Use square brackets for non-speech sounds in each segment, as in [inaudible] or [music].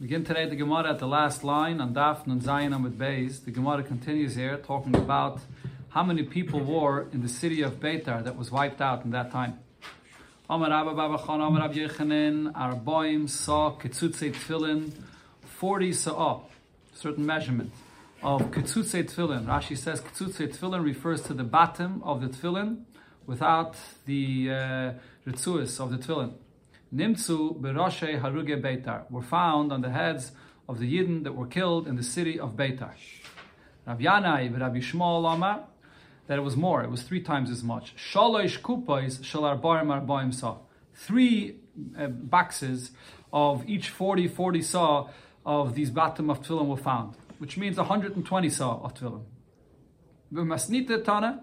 Begin today the Gemara at the last line on Daf Nun Zayin with Beis. The Gemara continues here talking about how many people were in the city of Beitar that was wiped out in that time. Amar Abba Baba Chan Amar Ab Yechanan Arboim saw Ketzutze Tfilin 40 sa'ah, certain measurement of Ketzutze Tfilin. Rashi says Ketzutze Tfilin refers to the bottom of the Tfilin without the uh, of the Tfilin. Nimtzu beroshe haruge Beitar were found on the heads of the Yidden that were killed in the city of Beitar. Rav Yanai Rabbi Shmuel Amar that it was more, it was three times as much. Shalosh kupais shalar barim arbaim saw. Three uh, boxes of each 40, 40 saw of these batim of tefillin were found, which means 120 saw of tefillin. V'masnita tana,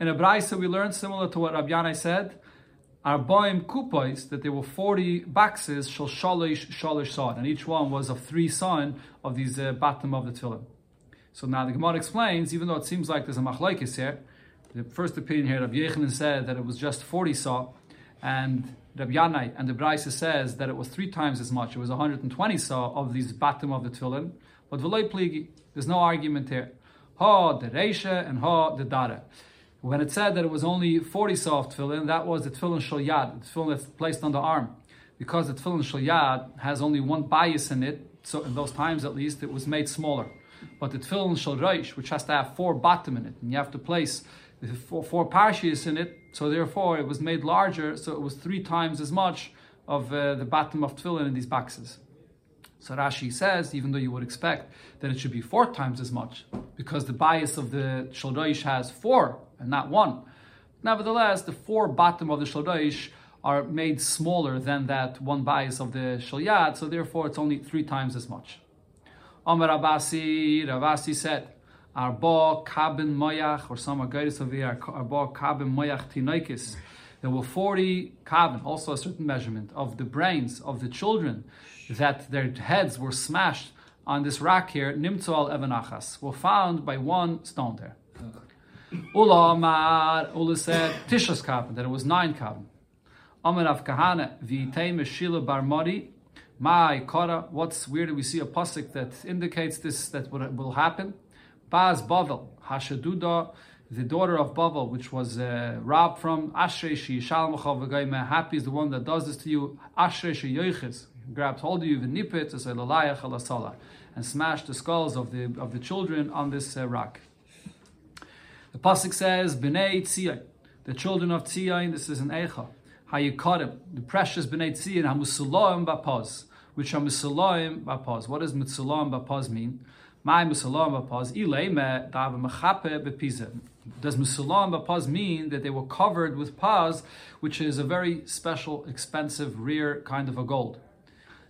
in a brayso we learned similar to what Rabbi Yanai said, Arbaim kupais, that there were 40 boxes, shal shalish shalish son, and each one was of three son of these uh, bottom of the tefillin. So now the Gemara explains, even though it seems like there's a machlaikis here, the first opinion here, Rabbi Yechanan said that it was just 40 saw, and Rabbi Yanai and the Braisa says that it was three times as much, it was 120 saw of these bottom of the tefillin, but v'loy pligi, there's no argument here. Ha the reisha and ha the dara. When it said that it was only 40 soft tefillin, that was the tefillin shal yad, the tefillin that's placed on the arm. Because the tefillin shal yad has only one bias in it, so in those times at least, it was made smaller. But the tefillin shal reish, which has to have four bottom in it, and you have to place four, four parshias in it, so therefore it was made larger, so it was three times as much of uh, the bottom of tefillin in these boxes. So Rashi says, even though you would expect that it should be four times as much, because the bias of the Shaldoish has four and not one. Nevertheless, the four bottom of the Shaldoish are made smaller than that one bias of the Shalyad, so therefore it's only three times as much. Amar Abasi, Ravasi said, Arba kabin moyach, or some here, Arba kabin moyach tinoikis. There were 40 kabin, also a certain measurement, of the brains of the children that their heads were smashed on this rock here, Nimtzal Evanachas, were found by one stone there. Ula Amar, Ula said, Tishas kabin, that it was nine kabin. Amar of Kahana, V'itei Meshila Barmari, my Kara, what's weird? We see a pasuk that indicates this that will happen. Baz Bavel, Hashaduda, the daughter of Bavel, which was uh, robbed from Ashrei Shi Shalmachav Happy is the one that does this to you. Ashrei Shi Yoiches grabbed hold of you, v'nipit alasala, and smashed the skulls of the of the children on this uh, rock. The pasuk says, "Bnei Tzion," the children of Tzion. This is an Eicha. Hayikarim, the precious Bnei Tzion, Hamusulaim Bapaz, which are Musulaim Bapaz. What does Musulaim Bapaz mean? My Musulaim Bapaz, Ileime Dava Mechape Bepiza. Does Musulaim Bapaz mean that they were covered with paz, which is a very special, expensive, rare kind of a gold?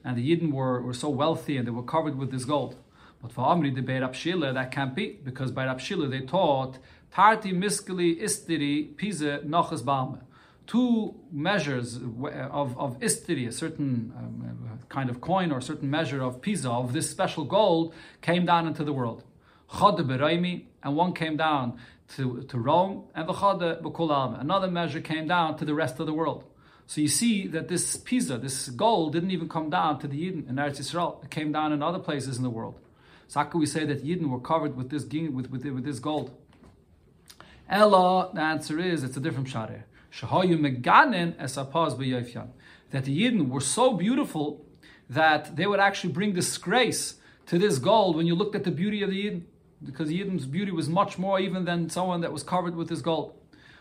And the Yidden were, were so wealthy and they were covered with this gold. But for Amri, the Beir Shila, that can't be, because by Rab Shila they taught Tarti Miskali Istiri Pisa Nochas Balme two measures of, of istiri, a certain um, kind of coin or a certain measure of pisa, of this special gold, came down into the world. Beroimi, and one came down to, to Rome, and v'chode b'kul Another measure came down to the rest of the world. So you see that this pisa, this gold, didn't even come down to the Yidden in Eretz Yisrael. It came down in other places in the world. So how can we say that Yidden were covered with this with, with, with this gold? Ella, the answer is it's a different. Shahayu meganin esapaz. That the Yidden were so beautiful that they would actually bring disgrace to this gold when you looked at the beauty of the Yidden. Because the Yidden's beauty was much more even than someone that was covered with this gold.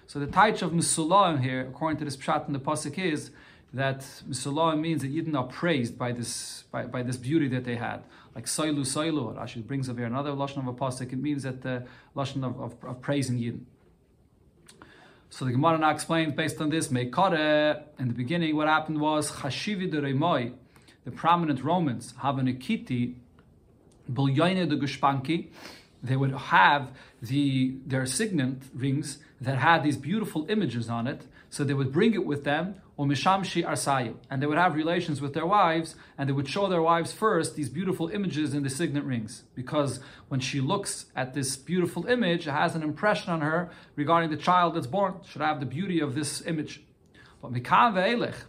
So the taich of Misulaim here, according to this pshat in the pasuk, is that Misulaim means that Yidden are praised by this by, by this beauty that they had. Like Soilu Soilu, Rashi brings up here another lashon of a pasuk. It means that the lashon of, of, of praising Yidden. So the Gemara now explains based on this, Meikare, in the beginning what happened was Chashivi de Remoy, the prominent Romans, have an Ikiti, Bulyoine de Gushpanki, they would have the their signet rings that had these beautiful images on it. So they would bring it with them, or mishamshi arsayu, and they would have relations with their wives, and they would show their wives first these beautiful images in the signet rings, because when she looks at this beautiful image, it has an impression on her regarding the child that's born. Should have the beauty of this image. But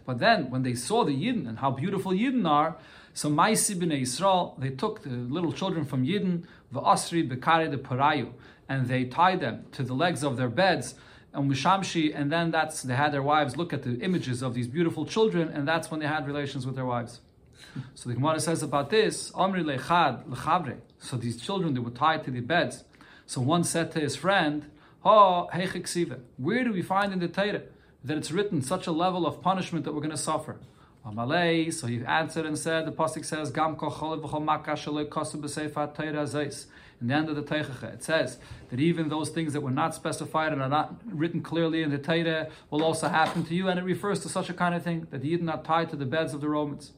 but then when they saw the Yidden and how beautiful Yidden are, So Maisi b'nei Yisrael, they took the little children from Yidden, v'asri b'kare de parayu, and they tied them to the legs of their beds, and Mishamshi, and then that's they had their wives look at the images of these beautiful children, and that's when they had relations with their wives. So the Gemara says about this, Amri lechad lechabre. So these children they were tied to the beds. So one said to his friend, Ha heichiksive. Where do we find in the Torah that it's written such a level of punishment that we're going to suffer? So he answered and said, the pasuk says, v'chol In the end of the Teichacha, it says that even those things that were not specified and are not written clearly in the Torah will also happen to you, and it refers to such a kind of thing that the Yidden are tied to the beds of the Romans.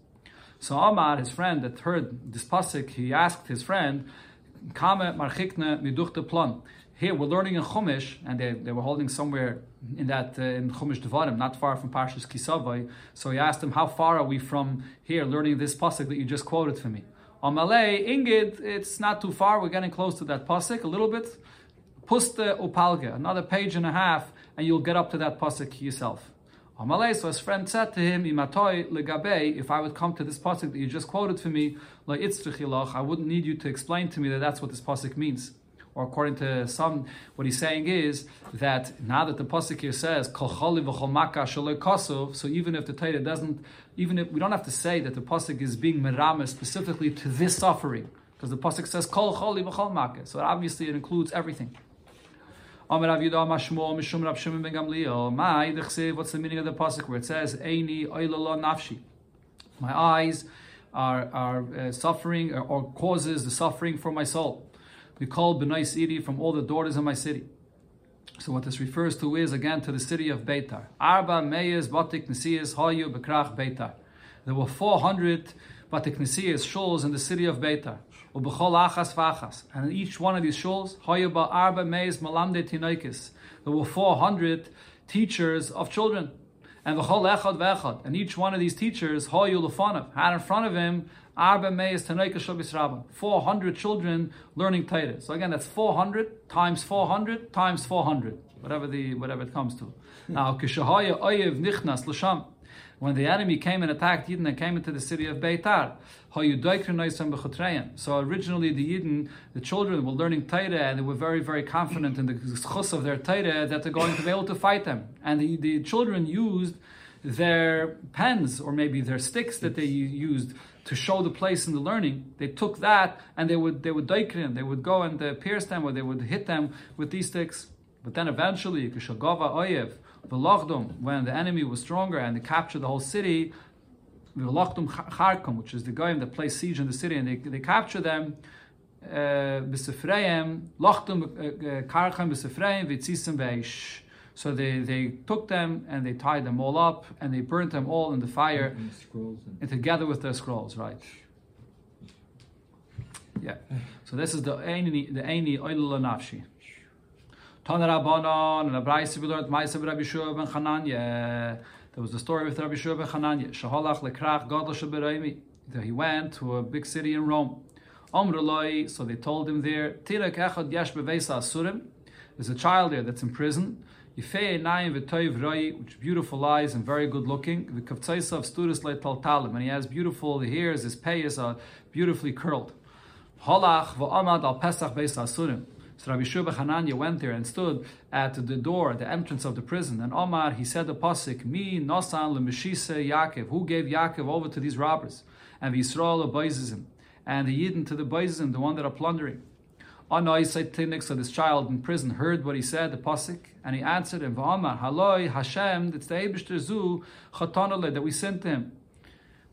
So Amar, his friend that heard this pasuk, he asked his friend, Kame marchikne miduchte plan. Here we're learning in Chumash, and they, they were holding somewhere in that uh, in Chumash Devarim, not far from Parshas Kisavai. So he asked him, "How far are we from here, learning this pasuk that you just quoted for me?" Malay, Ingid, it's not too far. We're getting close to that pasuk a little bit. Puste upalge, another page and a half, and you'll get up to that pasuk yourself. Amalei, so his friend said to him, Imatoi legabe, if I would come to this pasuk that you just quoted for me, I wouldn't need you to explain to me that that's what this pasuk means. Or according to some, what he's saying is that now that the pasuk here says so even if the Torah doesn't, even if we don't have to say that the pasuk is being merame specifically to this suffering, because the pasuk says kol so obviously it includes everything. What's the meaning of the pasuk where it says Eini nafshi? My eyes are are uh, suffering or, or, causes the suffering for my soul. We call B'nai Siri from all the daughters of my city. So what this refers to is again to the city of Beitar. Arba meyes batik nesiyas hayu bekrach Beitar. There were 400 batik nesiyas shuls in the city of Beitar. And in each one of these shuls, arba meis malamde tinoikis. There were 400 teachers of children. And v'chol echad v'echad. And each one of these teachers, hoyu lefanav, had in front of him arba meis tinoikis shabis rabban. 400 children learning Torah. So again, that's 400 times 400 times 400. Whatever the whatever it comes to. now, oyev when the enemy came and attacked Yidden and came into the city of Beitar. So originally the Yidden, the children were learning Torah and they were very, very confident in the chus of their Torah that they're going to be able to fight them. And the, the children used their pens or maybe their sticks that they used to show the place in the learning. They took that and they would they would daikrin, they would go and uh, pierce them or they would hit them with these sticks. But then eventually, Kishagava Oyev, Velochdom, when the enemy was stronger and they captured the whole city, Velochdom Charkom, which is the guy that placed siege in the city, and they, they capture them, B'Sefreim, Lochdom Karchem B'Sefreim, Vitzisim Beish. So they, they took them and they tied them all up and they burnt them all in the fire and, and, and together with their scrolls, right? Yeah. So this is the Eini the Eini Oilul Nafshi. Tana Rabbanon and Abraisa we learned Ma'asav Rabbi Shua ben Chananya. There was the story with Rabbi Shua ben Chananya. Shaholach lekrach gadol shebereimi. He went to a big city in Rome. Omruloi, so they told him there, Tirek echad yesh beveisa asurim. There's a child there that's in prison. Yifei nayim v'toiv roi, which beautiful eyes and very good looking. V'kavtzaisa of studis le taltalim. And he has beautiful, hairs, his payas are beautifully curled. Holach v'amad al pesach beis asurim. So Rabbi Shua Hananya went there and stood at the door, the entrance of the prison. And Omar, he said the pasuk, Mi nosan lemeshise Yaakov, who gave Yaakov over to these robbers, and Yisrael obeizes him, and the Yidden to the Beizim, the one that are plundering. So this child in prison heard what he said, the pasuk, and he answered him, V'Omar, Haloi Hashem, it's the Eibishter Zu, Chatanole, that we sent him.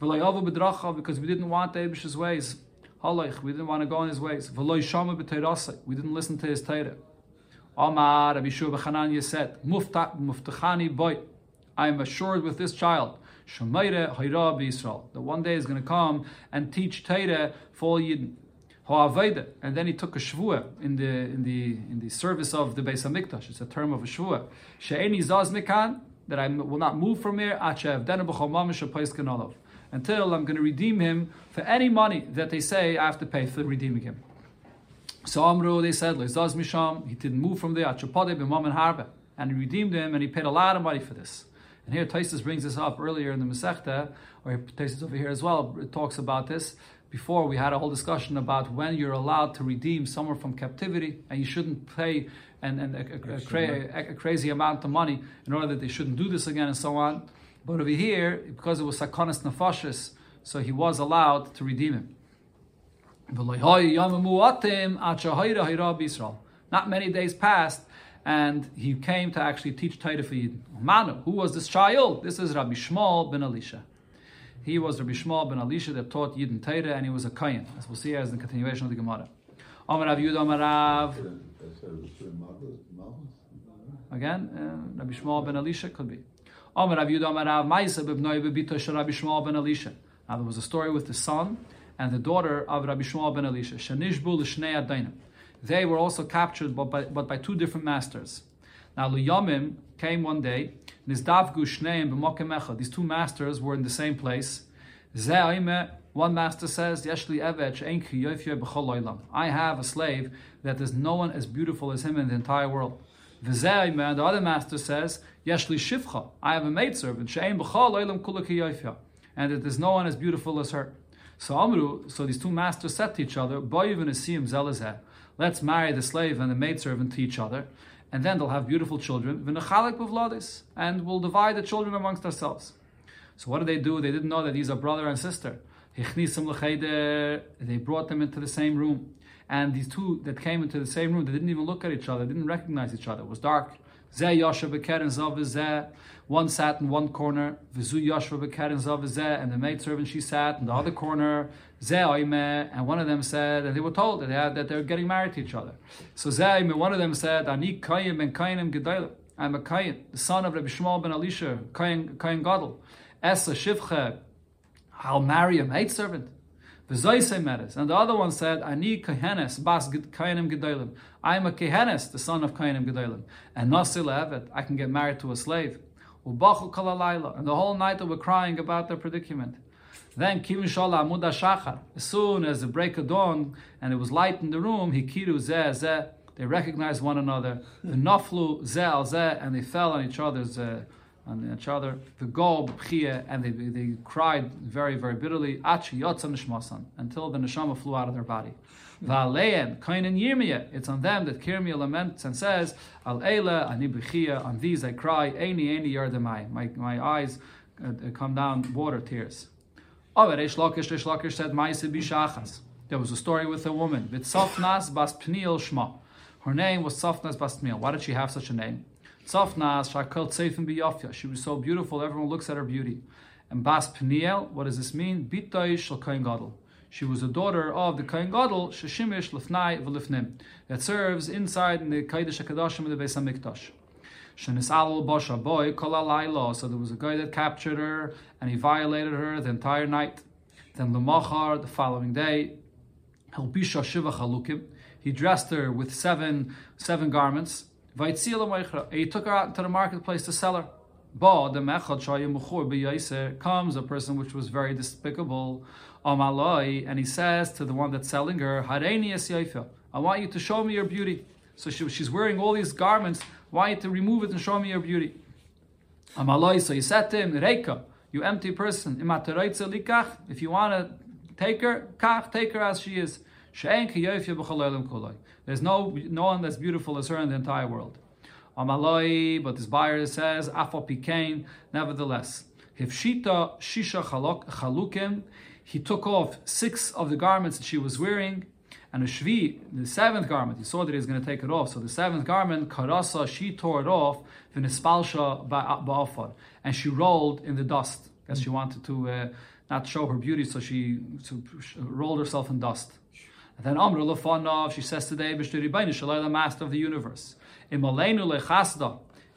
V'loyavo bedracha, because we didn't want the Eibishter's ways haloi we didn't want to go in his ways. We didn't listen to his Torah. Omar Rabbi Shua said, Muftachani boy, I am assured with this child, Shemayre Hayra B'Yisrael, that one day is going to come and teach Torah for all And then he took a shvua in the in the in the service of the Beis Hamikdash. It's a term of a shvua. She'eni zaz mikan that I will not move from here. Until I'm going to redeem him for any money that they say I have to pay for redeeming him. So Amru, they said, Lezaz Misham, he didn't move from there, Achapade b'mam and Harbe, and he redeemed him and he paid a lot of money for this. And here Tosfos brings this up earlier in the Masechta, or Tosfos over here as well, it talks about this. Before we had a whole discussion about when you're allowed to redeem someone from captivity, and you shouldn't pay and, and a, a, a, cra- a, crazy amount of money in order that they shouldn't do this again and so on. But over here, because it was sakonis nefashis, so he was allowed to redeem him. Not many days passed, and he came to actually teach Torah for Yidden. Manu, who was this child? This is Rabbi Shmuel ben Elisha. He was Rabbi Shmuel ben Elisha that taught Yidden Torah, and he was a Kayan, as we'll see as the continuation of the Gemara. Amar Rav Amar Rav. Again, uh, Rabbi Shmuel ben Elisha could be. Amar Rav Yud Amar Rav Ma'isa b'bnoi b'bito Rabbi Shmuel ben Elisha. Now there was a story with the son and the daughter of Rabbi Shmuel ben Elisha. Shanishbu l'shnei adainim. They were also captured, but by, but by two different masters. Now Luyamim came one day. These two masters were in the same place. One master says, I have a slave that there's no one as beautiful as him in the entire world. The other master says. I have a maidservant, and that there's no one as beautiful as her. So Amru, so these two masters said to each other, Let's marry the slave and the maidservant to each other, and then they'll have beautiful children. And we'll divide the children amongst ourselves. So what did they do? They didn't know that these are brother and sister. They brought them into the same room. And these two that came into the same room, they didn't even look at each other, they didn't recognize each other. It was dark. One sat in one corner, and the maidservant she sat in the other corner, and one of them said, and they were told that they, had, that they were getting married to each other. So Za'im, one of them said, Ani Kayim ben Kayim Gedailim. I'm a Kayin, the son of Rabbi Shmuel ben Elisha, Kayin, Kayin Gadol. Esa Shivcha, I'll marry a maid maidservant. And the other one said, Ani Kehenes, Bas Kainim Gedolim. I'm a Kehenes, the son of Kainim Gedolim. And Nasil I can get married to a slave. And the whole night they were crying about their predicament. Then Kim Amud Shachar. As soon as the break of dawn and it was light in the room, Hikiru Zeh Zeh. They recognized one another. The Naflu Zeh Zeh, and they fell on each other's. Uh, on each other, the gob and they, they cried very, very bitterly, until the neshama flew out of their body. It's on them that Yirmiyah laments and says, Al ani on these I cry, Eini Eini yardamai, my, my eyes uh, come down water tears. There was a story with a woman, shma. Her name was Sofnas bas pniel. Why did she have such a name? She was so beautiful, everyone looks at her beauty. And Bas Peniel, what does this mean? She was a daughter of the Kohen Gadol, Sheshimish Lefnai V'Lefnim, that serves inside in the Kodesh HaKadoshim of the Beis HaMikdash. Shenisal Basha boy Kol So there was a guy that captured her and he violated her the entire night. Then Lemachar, the following day. He dressed her with seven seven garments. He took her out into the marketplace to sell her. Ba the mechad comes a person which was very despicable, and he says to the one that's selling her, I want you to show me your beauty. So she, she's wearing all these garments. You to remove it and show me your beauty. Amaloi, so he said to him, Reika, you empty person, if you want to take her, kach, take her as she is. There's no, no one that's beautiful as her in the entire world. Amaloi, but this buyer says, Afo nevertheless. Hifshita Shisha Chalukim, he took off six of the garments that she was wearing, and a shvi, the seventh garment, he saw that he was going to take it off. So the seventh garment, karasa, she tore it off, v'nispalsha ba'afar, and she rolled in the dust, because she wanted to uh, not show her beauty, so she to, rolled herself in dust. And then Amr Lefanov, she says today, the master of the universe.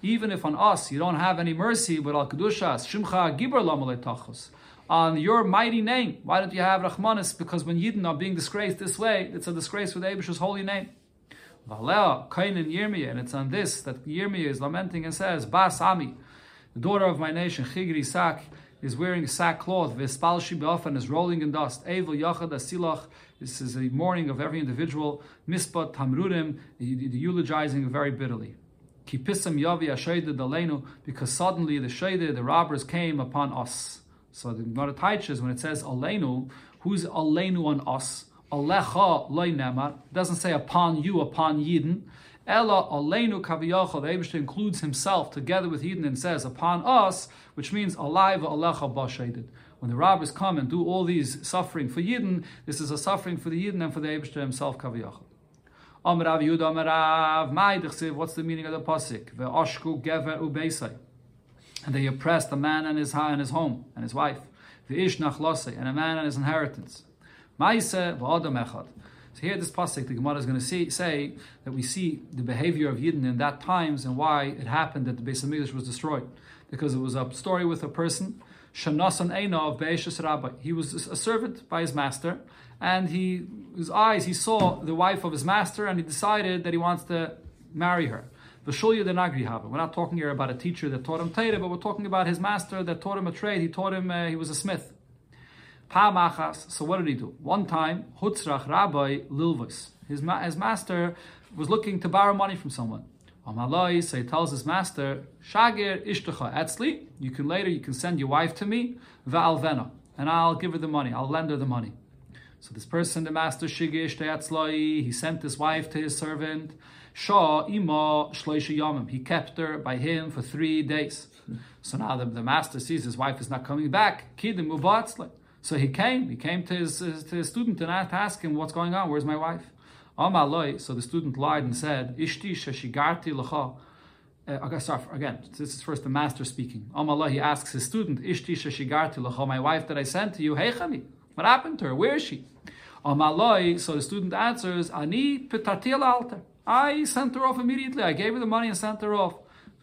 Even if on us you don't have any mercy, but al kedushas shimcha gibur on your mighty name, why don't you have Rahmanis? Because when Yidden are being disgraced this way, it's a disgrace for the Abish's holy name. Valea, Kain and Yirmiyah, and it's on this that Yirmiyah is lamenting and says, Bas Ami, the daughter of my nation, Chigri Sak, is wearing sackcloth, Vespalshi Be'ofan is rolling in dust, Evel Yachad Asilach, this is a mourning of every individual, Mispat Tamrudim, the, eulogizing very bitterly. Kipisam yavi ashayda dalenu, because suddenly the shayda, the robbers came upon us. So the Gemara teaches when it says alenu, who's alenu on us? Alecha loy nemar doesn't say upon you, upon Yidden. Ella alenu kaviyachal. The Eibushter includes himself together with Yidden and says upon us, which means alive alecha bashayid. When the robbers come and do all these suffering for Yidden, this is a suffering for the Yidden and for the Eibushter himself kaviyachal. Amrav Yudah Amrav Ma'idachsiv. What's the meaning of the pasuk? Ve'oshku gever ubeisai. And they oppressed a man and his and his home and his wife. Ve'ish nachlosei and a man and his inheritance. Ma'ise v'adam echad. So here, this pasuk, the Gemara is going to see, say that we see the behavior of Yidden in that times and why it happened that the Beis Hamikdash was destroyed, because it was a story with a person, Shanasan Eina of Beishas Rabbi. He was a servant by his master, and he, his eyes, he saw the wife of his master, and he decided that he wants to marry her. We're not talking here about a teacher that taught him Torah, but we're talking about his master that taught him a trade. He taught him uh, he was a smith. So what did he do? One time, Hutzrach Rabbi Lilvus, his, ma- his master was looking to borrow money from someone. So he tells his master, Shagir Ishtacha Etzli, you can later, you can send your wife to me, Va'alvena, and I'll give her the money, I'll lend her the money. So this person, the master Shigir Etzloi, he sent his wife to his servant, Shah Ima Shloisha Yamim, he kept her by him for three days. So now the, the master sees his wife is not coming back, Kidim Ubatzloi. So he came, he came to his, to his student and asked him, What's going on? Where's my wife? So the student lied and said, Ishti shashigarti lacha. Uh, sorry, again, this is first the master speaking. Amallah, he asks his student, Ishti shashigarti lacha, my wife that I sent to you, Heichani. What happened to her? Where is she? Amallah, so the student answers, Ani pitartil alter. I sent her off immediately. I gave her the money and sent her off.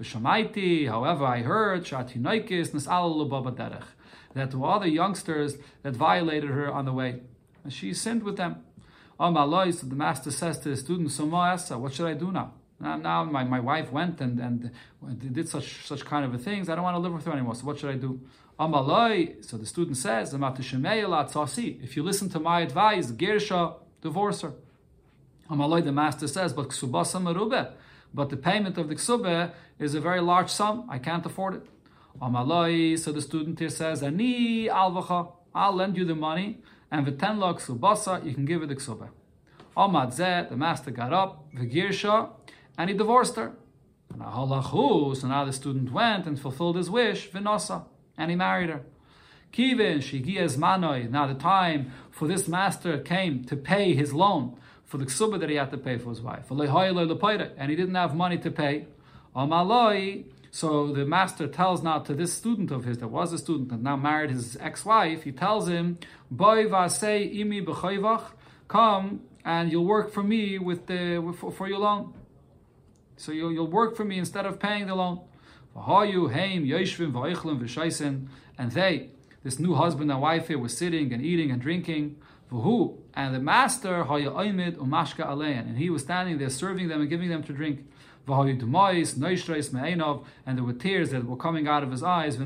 V'shamaiti, however, I heard, Shatinoikis nis'al derech that there were other youngsters that violated her on the way. And she sinned with them. Oh, my so the master says to the student, so what should I do now? Now, now my, my wife went and, and did such such kind of things. I don't want to live with her anymore. So what should I do? Oh, Amalai. So the student says, if you listen to my advice, Gersha, divorce her. Amalai, the master says, but ksubasa. But the payment of the ksube is a very large sum. I can't afford it. Amaloi, so the student here says, Ani alvacha, I'll lend you the money, and v'ten lo ksubasa, you can give it the ksuba. Amad zeh, the master got up, v'girsha, and he divorced her. So now the student went and fulfilled his wish, v'nosa, and he married her. Kivin shigias manoi. Now the time for this master came to pay his loan for the ksuba that he had to pay for his wife. And he didn't have money to pay. So the master tells now to this student of his that was a student and now married his ex-wife, he tells him, imi come and you'll work for me with the for, for your loan. So you'll, you'll work for me instead of paying the loan. And they, this new husband and wife here, were sitting and eating and drinking. And the master, and he was standing there serving them and giving them to drink and there were tears that were coming out of his eyes,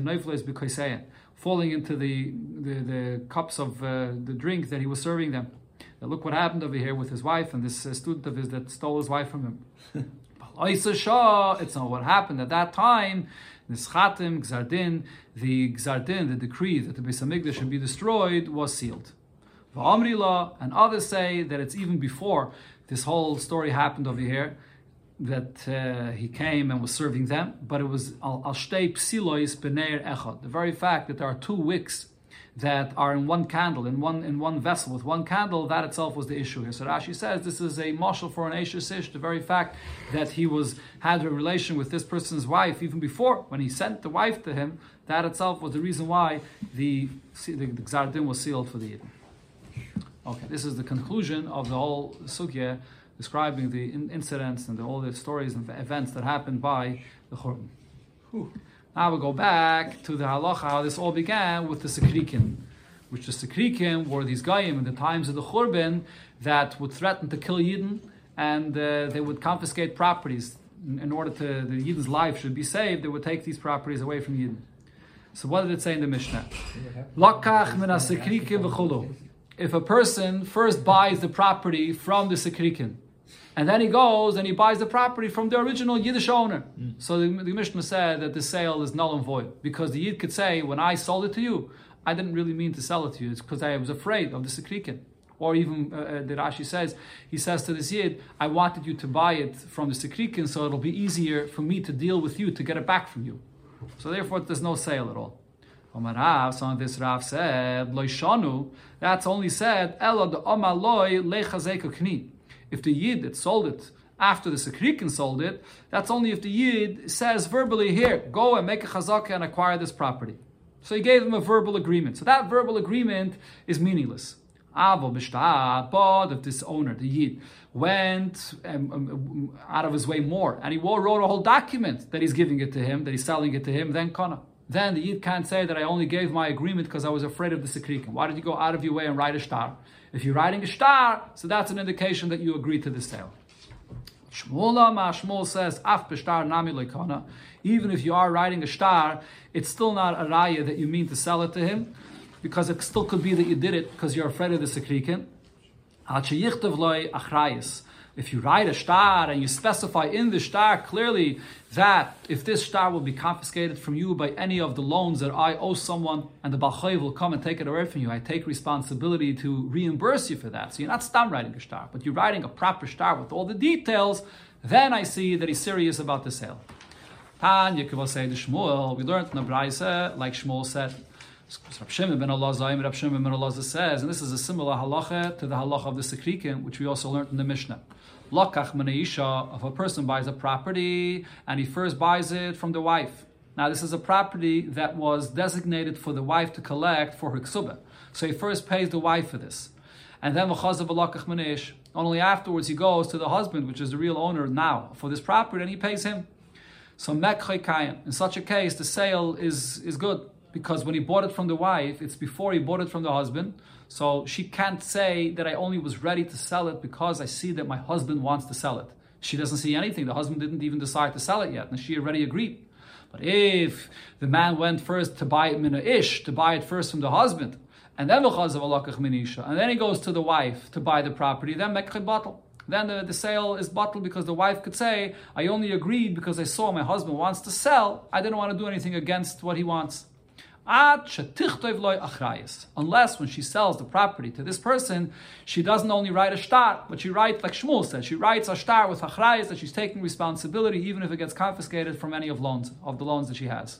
falling into the, the, the cups of uh, the drink that he was serving them. Now look what happened over here with his wife and this uh, student of his that stole his wife from him. [laughs] it's not what happened at that time. This Chatim, Gzardin, the Gzardin, the decree that the Beis Hamikdash should be destroyed, was sealed. And others say that it's even before this whole story happened over here that uh, he came and was serving them, but it was al shtei psilois b'neir echad. The very fact that there are two wicks that are in one candle, in one in one vessel with one candle, that itself was the issue here. So Rashi says this is a marshal for an Asher Sish, the very fact that he was had a relation with this person's wife even before when he sent the wife to him, that itself was the reason why the the, the was sealed for the Eden. Okay, this is the conclusion of the whole sugya describing the in- incidents and the, all the stories and events that happened by the Churban. Now we go back to the halacha, how this all began with the Sekrikim, which the Sekrikim were these Goyim in the times of the Churban that would threaten to kill Yidden and uh, they would confiscate properties. In, in order to the Yidden's life should be saved, they would take these properties away from Yidden. So what did it say in the Mishnah? Lakach min If a person first buys the property from the Sekrikim, And then he goes and he buys the property from the original Yiddish owner. Mm. So the, the Mishnah said that the sale is null and void because the Yid could say, when I sold it to you, I didn't really mean to sell it to you. It's because I was afraid of the Sekrikin. Or even uh, uh, the Rashi says, he says to this Yid, I wanted you to buy it from the Sekrikin so it'll be easier for me to deal with you to get it back from you. So therefore there's no sale at all. Omar Rav, some of this Rav said, Loishanu, that's only said, Elo de Omaloi lechazeko kni. If the Yid that sold it after the Sekrikin sold it, that's only if the Yid says verbally, here, go and make a chazaka and acquire this property. So he gave him a verbal agreement. So that verbal agreement is meaningless. But if this owner, the Yid, went um, um, out of his way more and he wrote a whole document that he's giving it to him, that he's selling it to him, then kana. Then the Yid can't say that I only gave my agreement because I was afraid of the Sekrikin. Why did you go out of your way and write a star? If you're writing a star, so that's an indication that you agreed to the sale. Shmuel Shmuel says, Af b'shtar nami lekana. Even if you are writing a star, it's still not a raya that you mean to sell it to him, because it still could be that you did it because you're afraid of the sekrikin. If you write a star and you specify in the star clearly that if this star will be confiscated from you by any of the loans that I owe someone and the Balchay will come and take it away from you, I take responsibility to reimburse you for that. So you're not stam writing a star, but you're writing a proper star with all the details, then I see that he's serious about the sale. The Shmuel, we learned in the like Shmuel said, Ben ben says, and this is a similar halacha to the halacha of the Sekrikim, which we also learned in the Mishnah. Lakach Maneisha, if a person buys a property and he first buys it from the wife. Now, this is a property that was designated for the wife to collect for her ksuba. So he first pays the wife for this. And then only afterwards he goes to the husband, which is the real owner now, for this property, and he pays him. So in such a case, the sale is, is good because when he bought it from the wife, it's before he bought it from the husband. So she can't say that I only was ready to sell it because I see that my husband wants to sell it. She doesn't see anything. The husband didn't even decide to sell it yet, and she already agreed. But if the man went first to buy it mina ish, to buy it first from the husband, and then and then he goes to the wife to buy the property, then bottle. Then the, the sale is bottled because the wife could say, I only agreed because I saw my husband wants to sell. I didn't want to do anything against what he wants. Unless when she sells the property to this person, she doesn't only write a star, but she writes, like Shmuel says, she writes a star with achrayas that she's taking responsibility even if it gets confiscated from any of loans, of the loans that she has.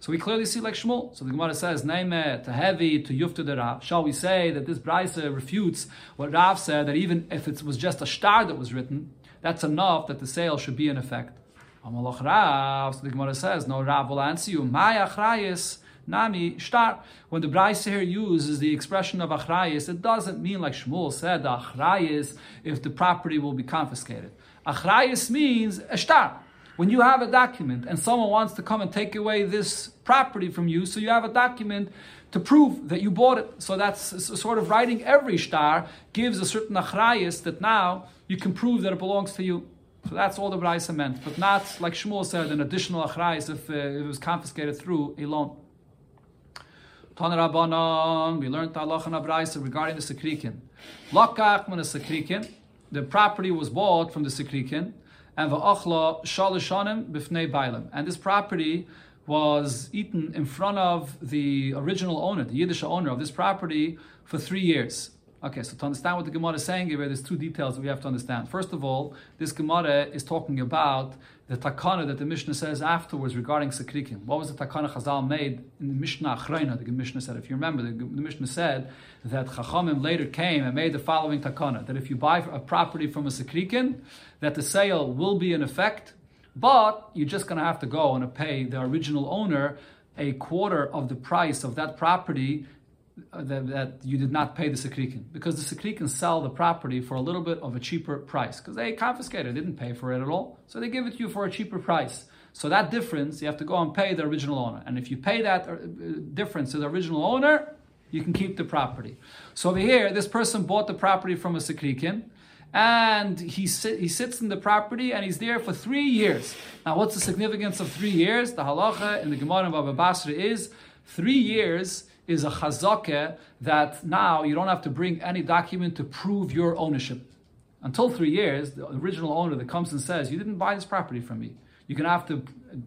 So we clearly see like Shmuel. So the Gemara says, Neime to heavy to yufta the Rav. Shall we say that this Braisa refutes what Rav said, that even if it was just a star that was written, that's enough that the sale should be in effect. Rav, so the Gemara says, no, Rav will answer you, my achrayas Nami shtar. When the Braise here uses the expression of achrayis, it doesn't mean like Shmuel said, achrayis if the property will be confiscated. Achrayis means shtar. When you have a document and someone wants to come and take away this property from you, so you have a document to prove that you bought it. So that's sort of writing every star gives a certain achrayis that now you can prove that it belongs to you. So that's all the Braisa meant, but not like Shmuel said, an additional achrayis if, uh, if it was confiscated through a loan. Tan Rabbanon, we learned Allah and regarding the Sekrikin. Lakach when a the property was bought from the Sekrikin, and va'achla shalishanim b'fnei bailim. And this property was eaten in front of the original owner, the Yiddish owner of this property, for three years. Okay, so to understand what the Gemara is saying here, there's two details we have to understand. First of all, this Gemara is talking about the takana that the Mishnah says afterwards regarding Sekrikim. What was the takana Chazal made in the Mishnah Achrayna? The Mishnah said, if you remember, the, the Mishnah said that Chachamim later came and made the following takana, that if you buy a property from a Sekrikin, that the sale will be in effect, but you're just going to have to go and pay the original owner a quarter of the price of that property that, that, you did not pay the Sekrikin. Because the Sekrikin sell the property for a little bit of a cheaper price. Because they confiscated, it, didn't pay for it at all. So they give it to you for a cheaper price. So that difference, you have to go and pay the original owner. And if you pay that uh, difference to the original owner, you can keep the property. So over here, this person bought the property from a Sekrikin, and he, sit, he sits in the property and he's there for three years. Now, what's the significance of three years? The halacha in the Gemara of Baba Basra is three years is a chazakeh that now you don't have to bring any document to prove your ownership. Until three years, the original owner that comes and says, You didn't buy this property from me. You're going to have to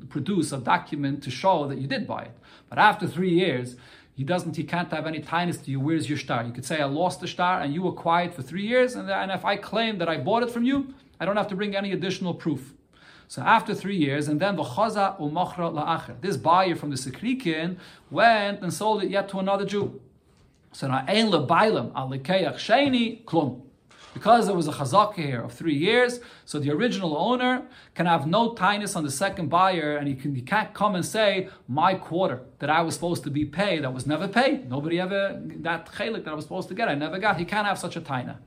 produce a document to show that you did buy it. But after three years, he doesn't, he can't have any tightness to you. Where's your star? You could say, I lost the star and you were quiet for three years. And, and if I claim that I bought it from you, I don't have to bring any additional proof. So after three years, and then v'chaza u'machra la'acher. This buyer from the Sekrikin went and sold it yet to another Jew. So now ein lebailam al sheni klum. Because there was a chazaka here of three years, so the original owner can have no tightness on the second buyer, and he, can, he can't come and say, my quarter that I was supposed to be paid, that was never paid. Nobody ever, that chelik that I was supposed to get, I never got. He can't have such a taina.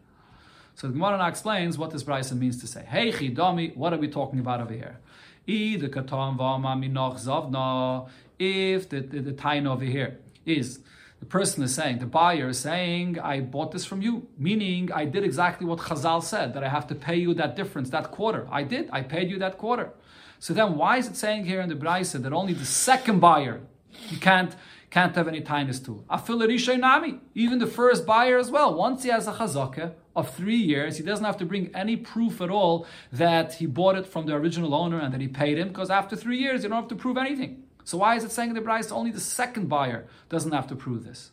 So the Gemara now explains what this brisa means to say. Hey chidami, what are we talking about over here? If the, the, the, taina over here is the person is saying, the buyer is saying, I bought this from you, meaning I did exactly what Chazal said, that I have to pay you that difference, that quarter. I did, I paid you that quarter. So then why is it saying here in the Braisa that only the second buyer you can't can't have any tightness to? even the first buyer as well. Once he has a chazaka of three years, he doesn't have to bring any proof at all that he bought it from the original owner and that he paid him, because after three years you don't have to prove anything. So why is it saying in the Braisa only the second buyer doesn't have to prove this?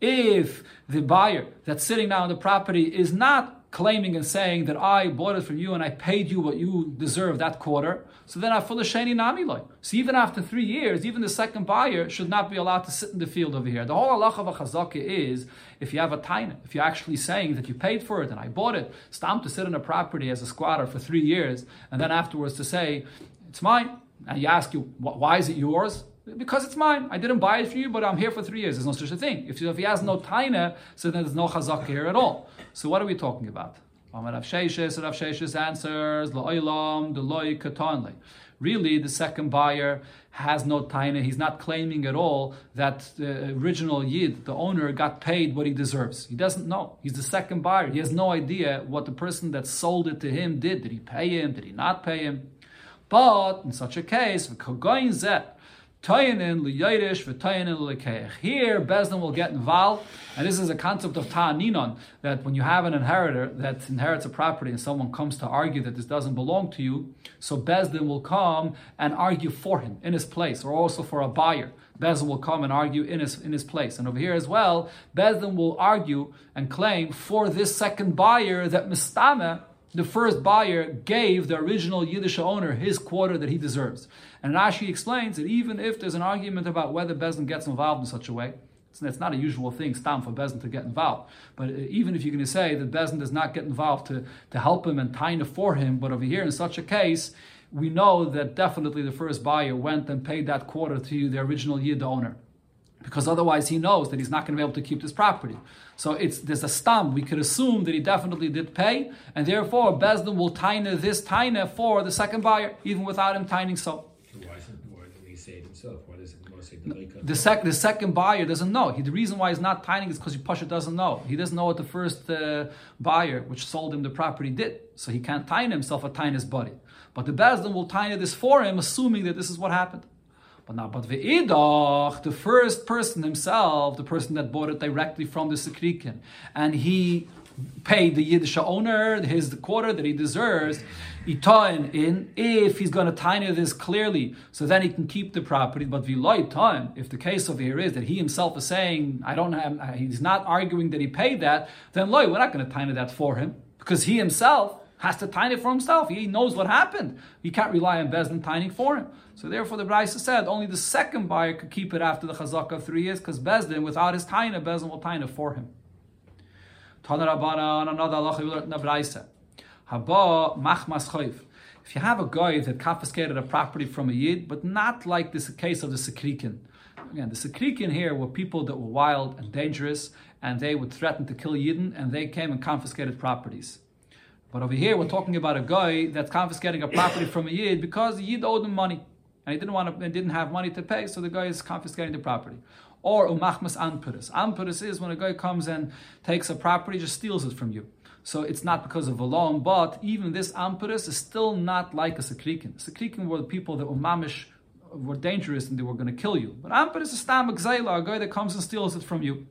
If the buyer that's sitting now on the property is not claiming and saying that I bought it from you and I paid you what you deserve that quarter, so then I full of sheni namiloi. So even after three years, even the second buyer should not be allowed to sit in the field over here. The whole halacha of a chazaka is if you have a taina, if you're actually saying that you paid for it and I bought it, stam to sit in a property as a squatter for three years and then afterwards to say it's mine. And you ask you, why is it yours? Because it's mine. I didn't buy it for you, but I'm here for three years. There's no such a thing. If, if he has no taina, so then there's no chazak here at all. So what are we talking about? Rav Sheshes, Rav Sheshes answers. Really, the second buyer has no taina. He's not claiming at all that the original yid, the owner, got paid what he deserves. He doesn't know. He's the second buyer. He has no idea what the person that sold it to him did. Did he pay him? Did he not pay him? But in such a case, here Bezdin will get involved, and this is a concept of ta'aninon, that when you have an inheritor that inherits a property and someone comes to argue that this doesn't belong to you, so Bezdin will come and argue for him in his place, or also for a buyer. Bezdin will come and argue in his, in his place. And over here as well, Bezdin will argue and claim for this second buyer that Mistame the first buyer gave the original Yiddish owner his quarter that he deserves. And Rashi explains that even if there's an argument about whether Bezdin gets involved in such a way, it's, not a usual thing, stam, for Bezdin to get involved. But uh, even if you're going to say that Bezdin does not get involved to, to help him and taina for him, but over here in such a case, we know that definitely the first buyer went and paid that quarter to the original Yid owner because otherwise he knows that he's not going to be able to keep this property. So it's there's a stam. We could assume that he definitely did pay, and therefore Bezdin will taina this taina for the second buyer, even without him tining so. Why, didn't he say it himself? Why does it say the, the, sec, the second buyer doesn't know. He, the reason why he's not tining is because Pasha doesn't know. He doesn't know what the first uh, buyer, which sold him the property, did. So he can't tine himself or tine his body. But the Bezdin will tine this for him, assuming that this is what happened. But now, but ve'idach, the first person himself, the person that bought it directly from the Sekrikin, and he paid the Yiddish owner his quarter that he deserves, itain in if he's going to tiny this clearly, so then he can keep the property. But viloy time, if the case over here is that he himself is saying, I don't have, he's not arguing that he paid that, then loy, we're not going to tiny that for him because he himself has to tiny for himself. He knows what happened. He can't rely on Bezdin tining for him. So therefore, the Braisa said only the second buyer could keep it after the chazaka of three years, because Bezdin, without his taina, Bezdin will taina for him. Tana Rabbana, another halacha we learned in the. Haba machmas. If you have a guy that confiscated a property from a yid, but not like this case of the Sekrikin. Again, the Sekrikin here were people that were wild and dangerous, and they would threaten to kill Yidden, and they came and confiscated properties. But over here, we're talking about a guy that's confiscating a property from a Yid because the Yid owed him money and he didn't want to, didn't have money to pay, so the guy is confiscating the property. Or umachmas anpuris. Anpuris is when a guy comes and takes a property, just steals it from you. So it's not because of a loan, but even this ampuris is still not like a sekrikin. Sekrikin were the people that were mamish, were dangerous and they were going to kill you. But ampuris is stam a guy that comes and steals it from you.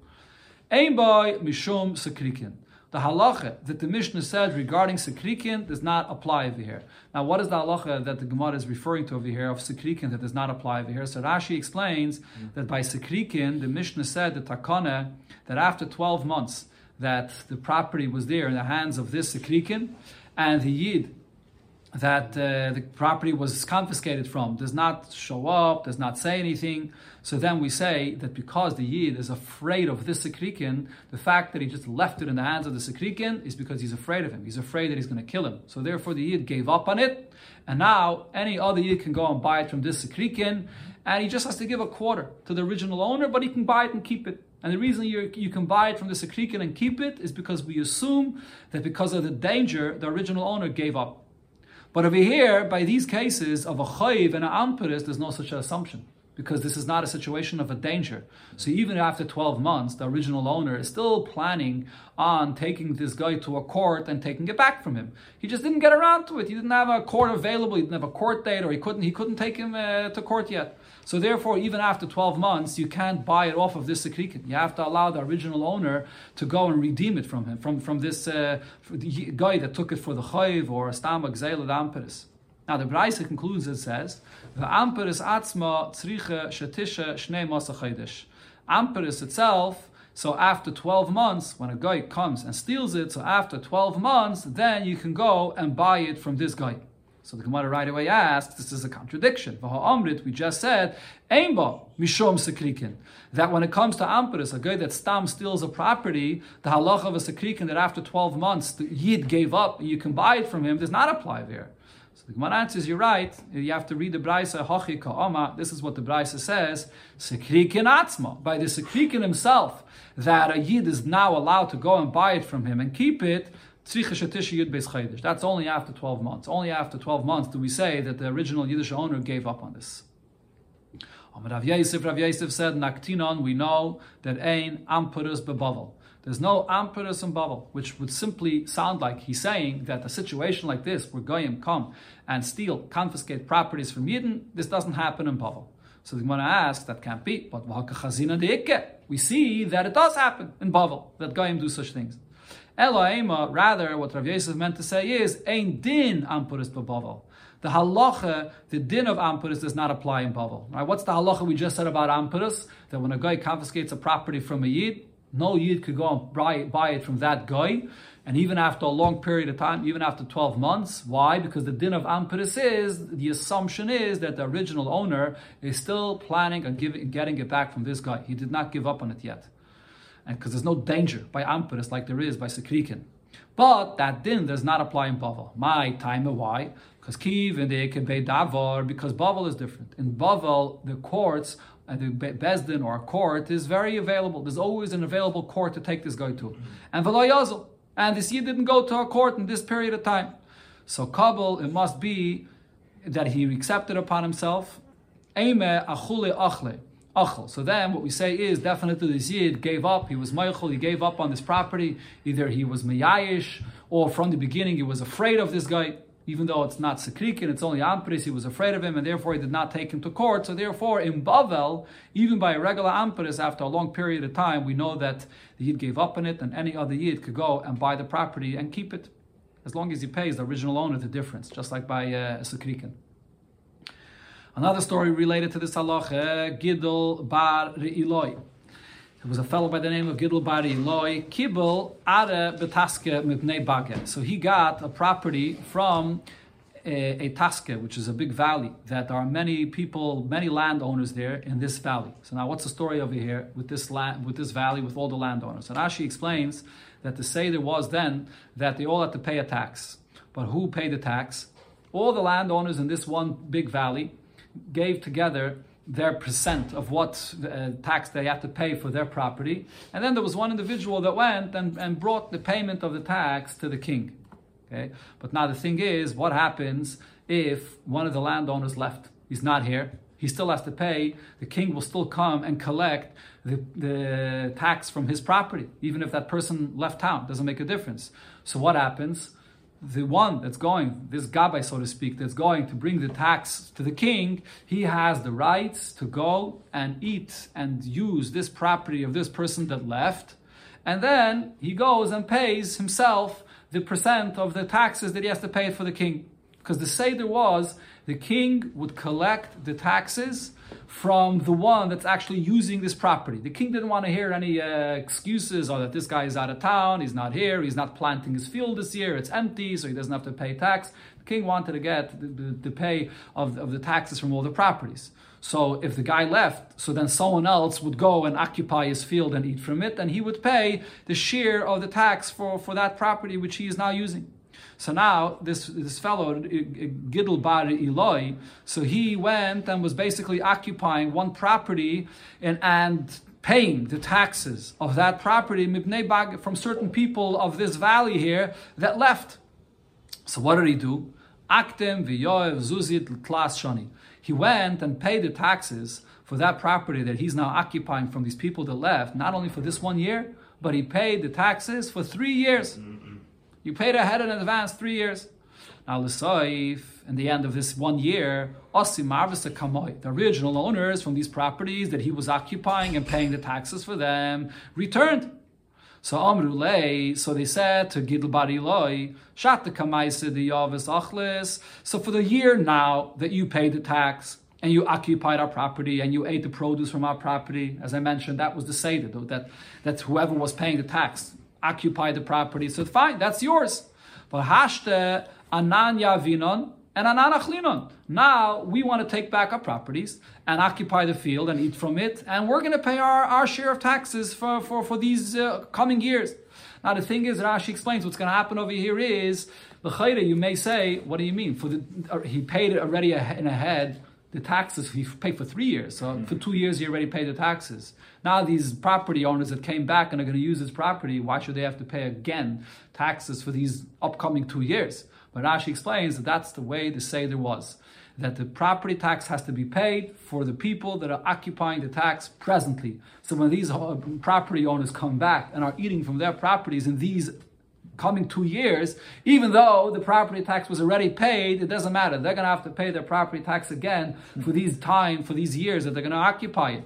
Ein boy mishum sekrikin. The halacha that the Mishnah said regarding sekrikin does not apply over here. Now, what is the halacha that the Gemara is referring to over here of sekrikin that does not apply over here? So Rashi explains that by sekrikin, the Mishnah said the takana that after 12 months that the property was there in the hands of this sekrikin, and the yid that uh, the property was confiscated from does not show up, does not say anything. So then we say that because the Yid is afraid of this Sekrikin, the fact that he just left it in the hands of the Sekrikin is because he's afraid of him. He's afraid that he's going to kill him. So therefore the Yid gave up on it. And now any other Yid can go and buy it from this Sekrikin. And he just has to give a quarter to the original owner, but he can buy it and keep it. And the reason you you can buy it from the Sekrikin and keep it is because we assume that because of the danger, the original owner gave up. But over here, by these cases of a chayiv and an amperis, there's no such assumption because this is not a situation of a danger. So even after 12 months, the original owner is still planning on taking this guy to a court and taking it back from him. He just didn't get around to it. He didn't have a court available. He didn't have a court date, or he couldn't. He couldn't take him uh, to court yet. So therefore, even after 12 months, you can't buy it off of this sekrikin. You have to allow the original owner to go and redeem it from him, from, from this uh, guy that took it for the chayiv or a stam gzeil amperis. Now the Braisa concludes and says, "The amperis atzma tzricha shetisha shnei masa Amperis itself. So after 12 months, when a guy comes and steals it, so after 12 months, then you can go and buy it from this guy. So the Gemara right away asks, this is a contradiction. Amrit, we just said, Mishom. That when it comes to Amperis, a guy that stam steals a property, the halacha of a Sekrikin that after 12 months the Yid gave up, you can buy it from him, does not apply there. So the Gemara answers, you're right. You have to read the Braisa, Hochi. This is what the Braisa says. Sekrikin Atzma. By the Sekrikin himself, that a Yid is now allowed to go and buy it from him and keep it, that's only after 12 months. Only after 12 months do we say that the original Yiddish owner gave up on this. Rav Yosef, Rav Yosef said, Naktinon, we know that ain Amperus bebavel. There's no Amperus in Bavel, which would simply sound like he's saying that a situation like this, where Goyim come and steal, confiscate properties from Yidden, this doesn't happen in Bavel. So the Gemara asks, that can't be, but we see that it does happen in Bavel, that Goyim do such things. Rather, what Rav Yosef meant to say is, Ein din ampuris bebavel. The halacha, the din of ampuris does not apply in Bavel. Right? What's the halacha we just said about ampuris? That when a guy confiscates a property from a yid, no yid could go and buy, buy it from that guy. And even after a long period of time, even after 12 months, why? Because the din of ampuris is, the assumption is that the original owner is still planning on giving, getting it back from this guy. He did not give up on it yet and because there's no danger by Amperis like there is by Sekrikin. But that din does not apply in Bavel. My time, why? Because Kiv and the Ekebe Davar, because Bavel is different. In Bavel, the courts, and the Bezdin or court is very available. There's always an available court to take this guy to. Mm-hmm. And Velo And this Yid didn't go to a court in this period of time. So Kabul, it must be that he accepted upon himself. Eime achule achle Achel. So then what we say is definitely the Zid gave up, he was Meichel, he gave up on this property. Either he was Meyayish, or from the beginning he was afraid of this guy, even though it's not Sekrikin, it's only Ampris, he was afraid of him, and therefore he did not take him to court. So therefore, in Bavel, even by a regular Ampris, after a long period of time, we know that the Yid gave up on it, and any other Yid could go and buy the property and keep it, as long as he pays the original owner the difference, just like by uh. Another story related to this halacha, Gidel bar Re'iloi. There was a fellow by the name of Gidel bar Re'iloi, Kibel are betaske mipnei bage. So he got a property from a, a taske, which is a big valley, that there are many people, many landowners there in this valley. So now what's the story over here with this land, with this valley, with all the landowners? And Rashi explains that the Seder was then that they all had to pay a tax. But who paid the tax? All the landowners in this one big valley, gave together their percent of what uh, tax they had to pay for their property. And then there was one individual that went and, and brought the payment of the tax to the king. Okay? But now the thing is, what happens if one of the landowners left? He's not here. He still has to pay. The king will still come and collect the, the tax from his property, even if that person left town. Doesn't make a difference. So what happens? The one that's going, this gabbai, so to speak, that's going to bring the tax to the king, he has the rights to go and eat and use this property of this person that left. and then he goes and pays himself the percent of the taxes that he has to pay for the king. Because the Seder was the king would collect the taxes from the one that's actually using this property. The king didn't want to hear any uh, excuses or that this guy is out of town, he's not here, he's not planting his field this year, it's empty, so he doesn't have to pay tax. The king wanted to get the, the, the pay of, of the taxes from all the properties. So if the guy left, so then someone else would go and occupy his field and eat from it, and he would pay the share of the tax for, for that property which he is now using. So now this this fellow Gidel Bar Eloi, so he went and was basically occupying one property and and paying the taxes of that property from certain people of this valley here that left. So what did he do? Aktem v'yoev zuzit klas shani. He went and paid the taxes for that property that he's now occupying from these people that left, not only for this one year, but he paid the taxes for three years. Mm-hmm. You paid ahead in advance three years. Now, L'Saif, in the end of this one year, Osim Marvisa the original owners from these properties that he was occupying and paying the taxes for them, returned. So Amrulei, so they said to Gidl Bariloi, Shat the Kamaisa the Yavis Achlis. So for the year now that you paid the tax and you occupied our property and you ate the produce from our property, as I mentioned, that was the Seder, that, that whoever was paying the tax occupy the property. So fine, that's yours. But hashte ananya vinon and ananachlinon. Now we want to take back our properties and occupy the field and eat from it, and we're going to pay our, our share of taxes for, for, for these uh, coming years. Now the thing is, Rashi explains what's going to happen over here is, the you may say, what do you mean? For the, he paid it already in ahead the taxes he paid for three years. So mm-hmm. for two years he already paid the taxes. Now these property owners that came back and are going to use this property, why should they have to pay again taxes for these upcoming two years? But Rashi explains that that's the way the Seder was. That the property tax has to be paid for the people that are occupying the tax presently. So when these property owners come back and are eating from their properties in these coming two years, even though the property tax was already paid, it doesn't matter. They're going to have to pay their property tax again for these time, for these years that they're going to occupy it.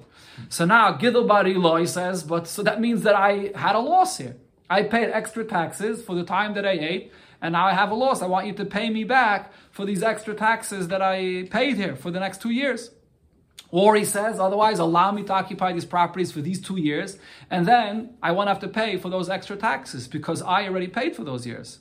So now Gidel Bar says, but so that means that I had a loss here. I paid extra taxes for the time that I ate, and now I have a loss. I want you to pay me back for these extra taxes that I paid here for the next two years. Or he says, otherwise, allow me to occupy these properties for these two years, and then I won't have to pay for those extra taxes because I already paid for those years.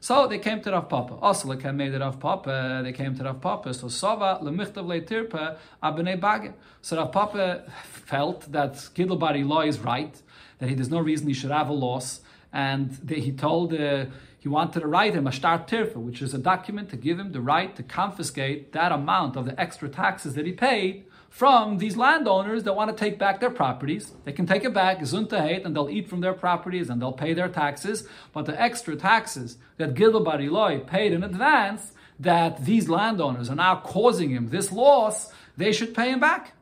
So they came to Rav Papa. Also, I made Rav Papa, they came to Rav Papa. So Sava lemichtav leitirpa abnei bage. So Rav Papa felt that Gidl Bariloi is right, that he, there's no reason he should have a loss, and they, he told uh, he wanted to write him a shtar tirfa, which is a document to give him the right to confiscate that amount of the extra taxes that he paid from these landowners that want to take back their properties. They can take it back, zuntahate, and they'll eat from their properties and they'll pay their taxes. But the extra taxes that Gidl Bariloi paid in advance, that these landowners are now causing him this loss, they should pay him back.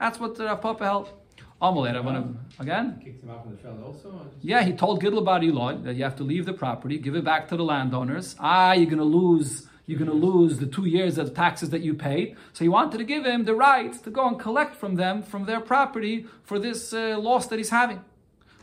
That's what the Papa held. Amalei, I want to again. Kicked him out from the field also. Yeah, he told Gidl Eloi that you have to leave the property, give it back to the landowners. Ah, you're going to lose. You're going to lose the two years of taxes that you paid. So he wanted to give him the right to go and collect from them from their property for this uh, loss that he's having.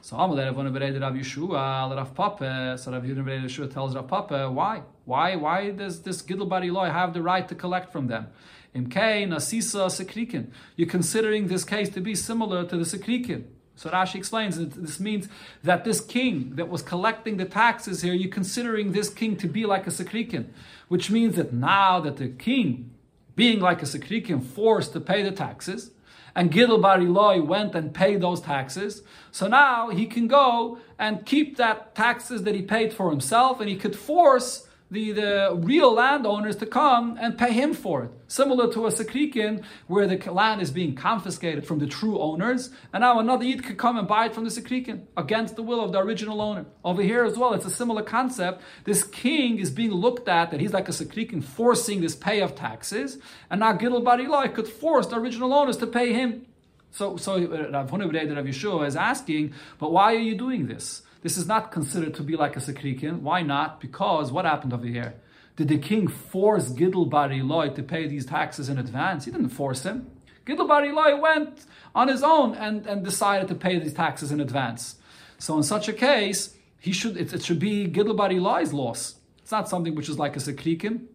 So Amalei Rav Yeshua Rav Papa. So Rav Yeshua tells Rav Papa why why why does this Gidl Eloi have the right to collect from them? Imkei nasisa sekrikin. You're considering this case to be similar to the sekrikin. So Rashi explains that this means that this king that was collecting the taxes here, you're considering this king to be like a sekrikin, which means that now that the king, being like a sekrikin, forced to pay the taxes, and Gidel Bar Eloi went and paid those taxes. So now he can go and keep that taxes that he paid for himself, and he could force the, the real landowners to come and pay him for it. Similar to a Sakrikin, where the land is being confiscated from the true owners, and now another Yid could come and buy it from the Sakrikin against the will of the original owner. Over here as well, it's a similar concept. This king is being looked at that he's like a Sakrikin forcing this pay of taxes, and now Gidel Barilai could force the original owners to pay him. So, so uh, Rav Hunabredei Rav Yeshua is asking, but why are you doing this? This is not considered to be like a sekrikin. Why not? Because what happened over here? Did the king force Gidl Bar Eloi to pay these taxes in advance? He didn't force him. Gidl Bar Eloi went on his own and, and decided to pay these taxes in advance. So in such a case, he should it, it should be Gidl Bar Eli's loss. It's not something which is like a sekrikin.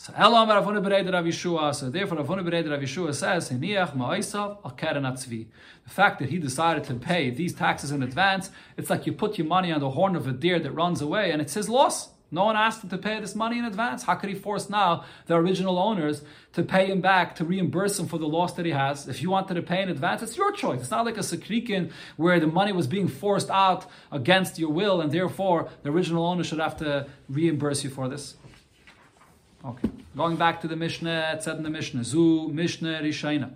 So Elam Ravuna Bereder Rav Yeshua. So therefore, Ravuna Bereder Rav Yeshua says, "Hiniach ma'osav al keren. The fact that he decided to pay these taxes in advance, it's like you put your money on the horn of a deer that runs away, and it's his loss. No one asked him to pay this money in advance. How could he force now the original owners to pay him back, to reimburse him for the loss that he has? If you wanted to pay in advance, it's your choice. It's not like a sekrikin where the money was being forced out against your will, and therefore the original owner should have to reimburse you for this. Okay. Going back to the Mishnah, it said in the Mishnah, Zu Mishnah Rishayna.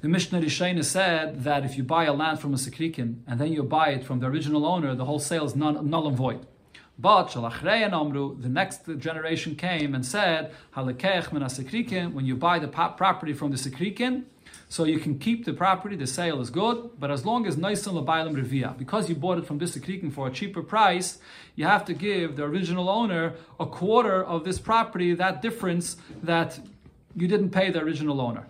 The Mishnah Rishayna said that if you buy a land from a sekrikin and then you buy it from the original owner, the whole sale is null, null and void. But the next generation came and said, Halekech min when you buy the property from the Sikrikin, so you can keep the property, the sale is good, but as long as Naisan Labailam Revia, because you bought it from this for a cheaper price, you have to give the original owner a quarter of this property, that difference that you didn't pay the original owner.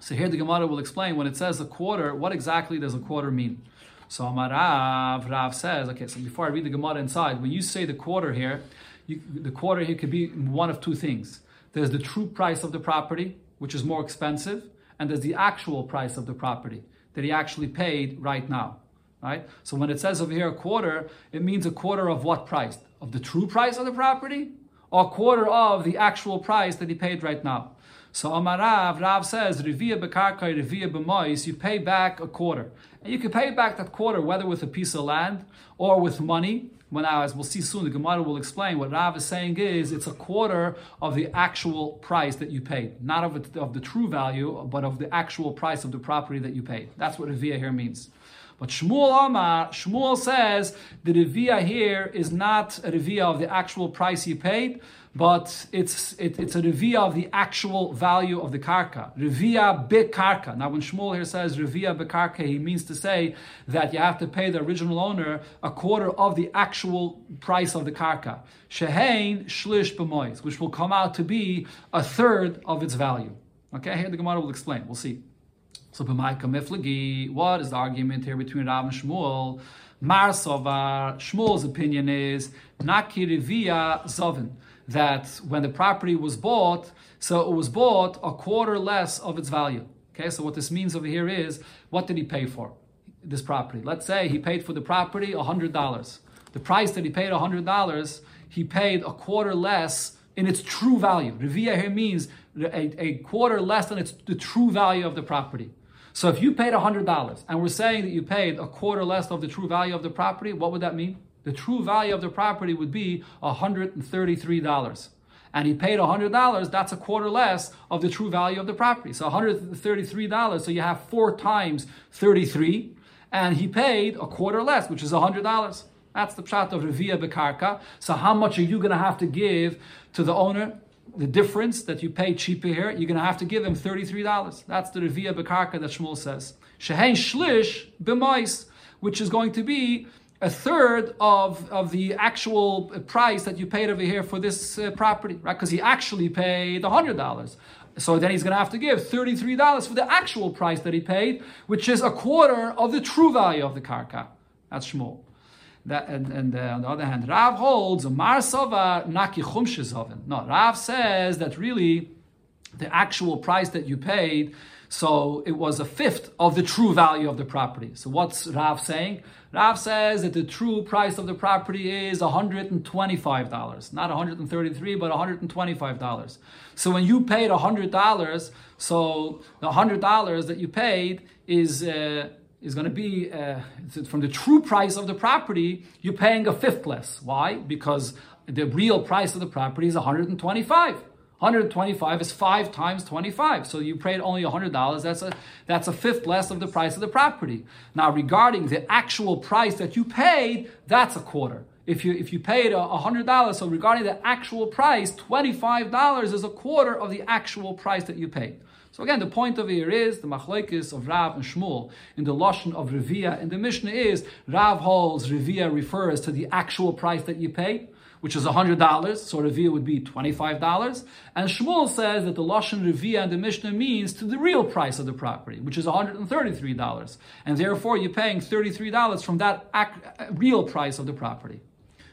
So here the Gemara will explain when it says a quarter, what exactly does a quarter mean? So Amarav, Rav says, okay, so before I read the Gemara inside, when you say the quarter here, you, the quarter here could be one of two things. There's the true price of the property, which is more expensive, and there's the actual price of the property that he actually paid right now. Right? So when it says over here a quarter, it means a quarter of what price? Of the true price of the property? Or a quarter of the actual price that he paid right now. So Amarav, Rav says, Revia bekarkai, Revia b'mois, you pay back a quarter. And you can pay back that quarter whether with a piece of land or with money. When I, as we'll see soon, the Gemara will explain what Rav is saying is it's a quarter of the actual price that you paid, not of, it, of the true value, but of the actual price of the property that you paid. That's what Revia here means. But Shmuel Amar, Shmuel says the Revia here is not a Revia of the actual price he paid, but it's it, it's a revia of the actual value of the karka. Revia bekarka. Now, when Shmuel here says revia bekarka, he means to say that you have to pay the original owner a quarter of the actual price of the karka. Shehain shlish b'mois, which will come out to be a third of its value. Okay, here the Gemara will explain. We'll see. So, b'maika miflagi, what is the argument here between Rav and Shmuel? Mar Shmuel's opinion is naki revia zovin that when the property was bought, so it was bought a quarter less of its value. Okay, so what this means over here is what did he pay for this property? Let's say he paid for the property $100. The price that he paid $100, he paid a quarter less in its true value. Revia here means a, a quarter less than its, the true value of the property. So if you paid $100 and we're saying that you paid a quarter less of the true value of the property, what would that mean? the true value of the property would be $133. And he paid $100, that's a quarter less of the true value of the property. So $133, so you have four times 33, and he paid a quarter less, which is $100. That's the pshat of Revia Bekarka. So how much are you going to have to give to the owner? The difference that you pay cheaper here, you're going to have to give him $33. That's the Revia Bekarka that Shmuel says. Shehen Shlish B'mois, which is going to be a third of, of the actual price that you paid over here for this uh, property, right? Because he actually paid $100. So then he's going to have to give $33 for the actual price that he paid, which is a quarter of the true value of the karka. That's Shmuel. That, and, and uh, on the other hand, Rav holds a Mar Sova Naki No, Rav says that really the actual price that you paid, so it was a fifth of the true value of the property. So what's Rav saying? Rav says that the true price of the property is $125, not 133, but $125. So when you paid $100, so the $100 that you paid is uh, is going to be uh, from the true price of the property, you're paying a fifth less. Why? Because the real price of the property is 125. 125 is five times 25. So you paid only $100. That's a, that's a fifth less of the price of the property. Now, regarding the actual price that you paid, that's a quarter. If you, if you paid $100, so regarding the actual price, $25 is a quarter of the actual price that you paid. So again, the point of here is the machlekes of Rav and Shmuel in the lashon of Revia. And the Mishnah is Rav holds Revia refers to the actual price that you pay, which is $100, so Revia would be $25. And Shmuel says that the Lashon Revia and the Mishnah means to the real price of the property, which is $133. And therefore you're paying $33 from that real price of the property.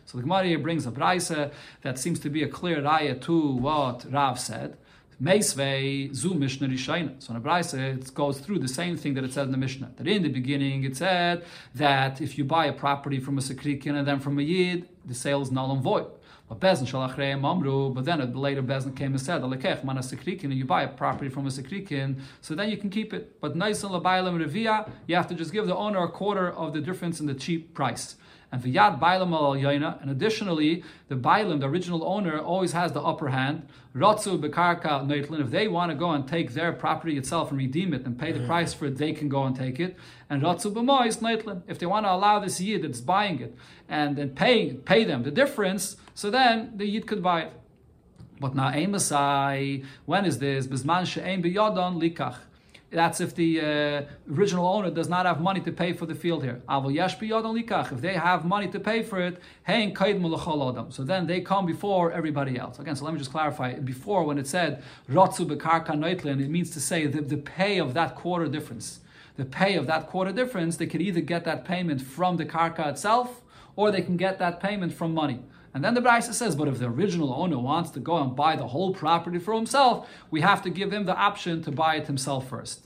So the Gemara brings a brisa that seems to be a clear raya to what Rav said. Meisvei zu Mishnah Rishayna. So in a brisa, it goes through the same thing that it said in the Mishnah. That in the beginning it said that if you buy a property from a Sekrikin and then from a Yid, the sale is null and void. But Bezin Shalachrei Mamru, but then later Bezin came and said, Alekech mana and you buy a property from a Sekrikin, so then you can keep it. But Naisan Labaylam Revia, you have to just give the owner a quarter of the difference in the cheap price and v'yad bailam al yaina. And additionally, the bailam, the original owner, always has the upper hand. Ratzu bekarka neitlin. If they want to go and take their property itself and redeem it and pay the mm-hmm. price for it, they can go and take it. And ratzu b'mois neitlin. If they want to allow this yid that's buying it and then pay pay them the difference, so then the yid could buy it. But now, when is this? Bisman she'ein likach. That's if the uh, original owner does not have money to pay for the field here. If they have money to pay for it, so then they come before everybody else. Again, so let me just clarify. Before, when it said it means to say the, the pay of that quarter difference. The pay of that quarter difference, they could either get that payment from the karka itself, or they can get that payment from money. And then the Brisa says, but if the original owner wants to go and buy the whole property for himself, we have to give him the option to buy it himself first.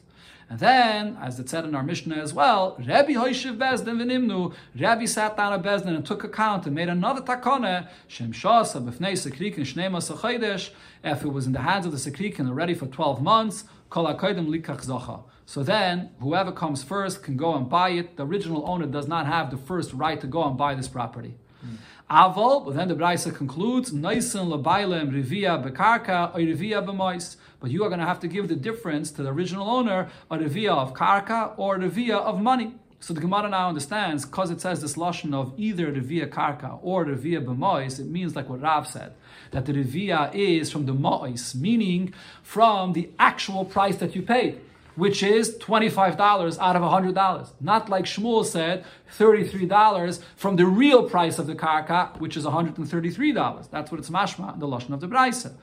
And then, as it said in our Mishnah as well, Rabbi Hoishiv Bezdin v'nimnu, Rabbi sat down at Bezdin and took account and made another takone, Shem Shasa b'fnei Sekrikin Shnema Sachidesh, if it was in the hands of the Sekrikin already for 12 months, Kol HaKoidim Likach Zocha. So then, whoever comes first can go and buy it. The original owner does not have the first right to go and buy this property. Mm. Aval, but then the Brisa concludes, Naisen lebailem rivia bekarka or rivia b'mois. But you are going to have to give the difference to the original owner, a rivia of karka or a rivia of money. So the Gemara now understands, because it says this lashon of either rivia karka or rivia b'mois, it means like what Rav said, that the rivia is from the mois, meaning from the actual price that you paid which is $25 out of $100. Not like Shmuel said, $33 from the real price of the karka, which is $133. That's what it's mashma, the Lashon of the Braisa.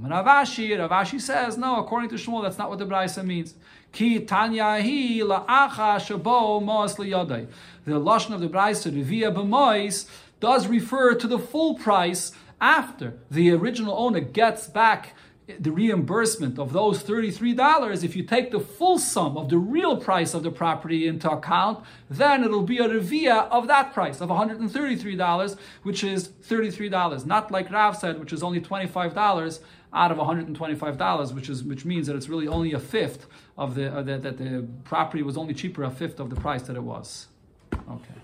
Ravashi, Ravashi says, no, according to Shmuel, that's not what the Braisa means. Ki tanya hi la'acha shabo liyodai. The Lashon of the Braisa, Revia b'mois, does refer to the full price after the original owner gets back the reimbursement of those $33, if you take the full sum of the real price of the property into account, then it'll be a revia of that price of $133, which is $33. Not like Rav said, which is only $25 out of $125, which is which means that it's really only a fifth of the, uh, that the property was only cheaper a fifth of the price that it was. Okay.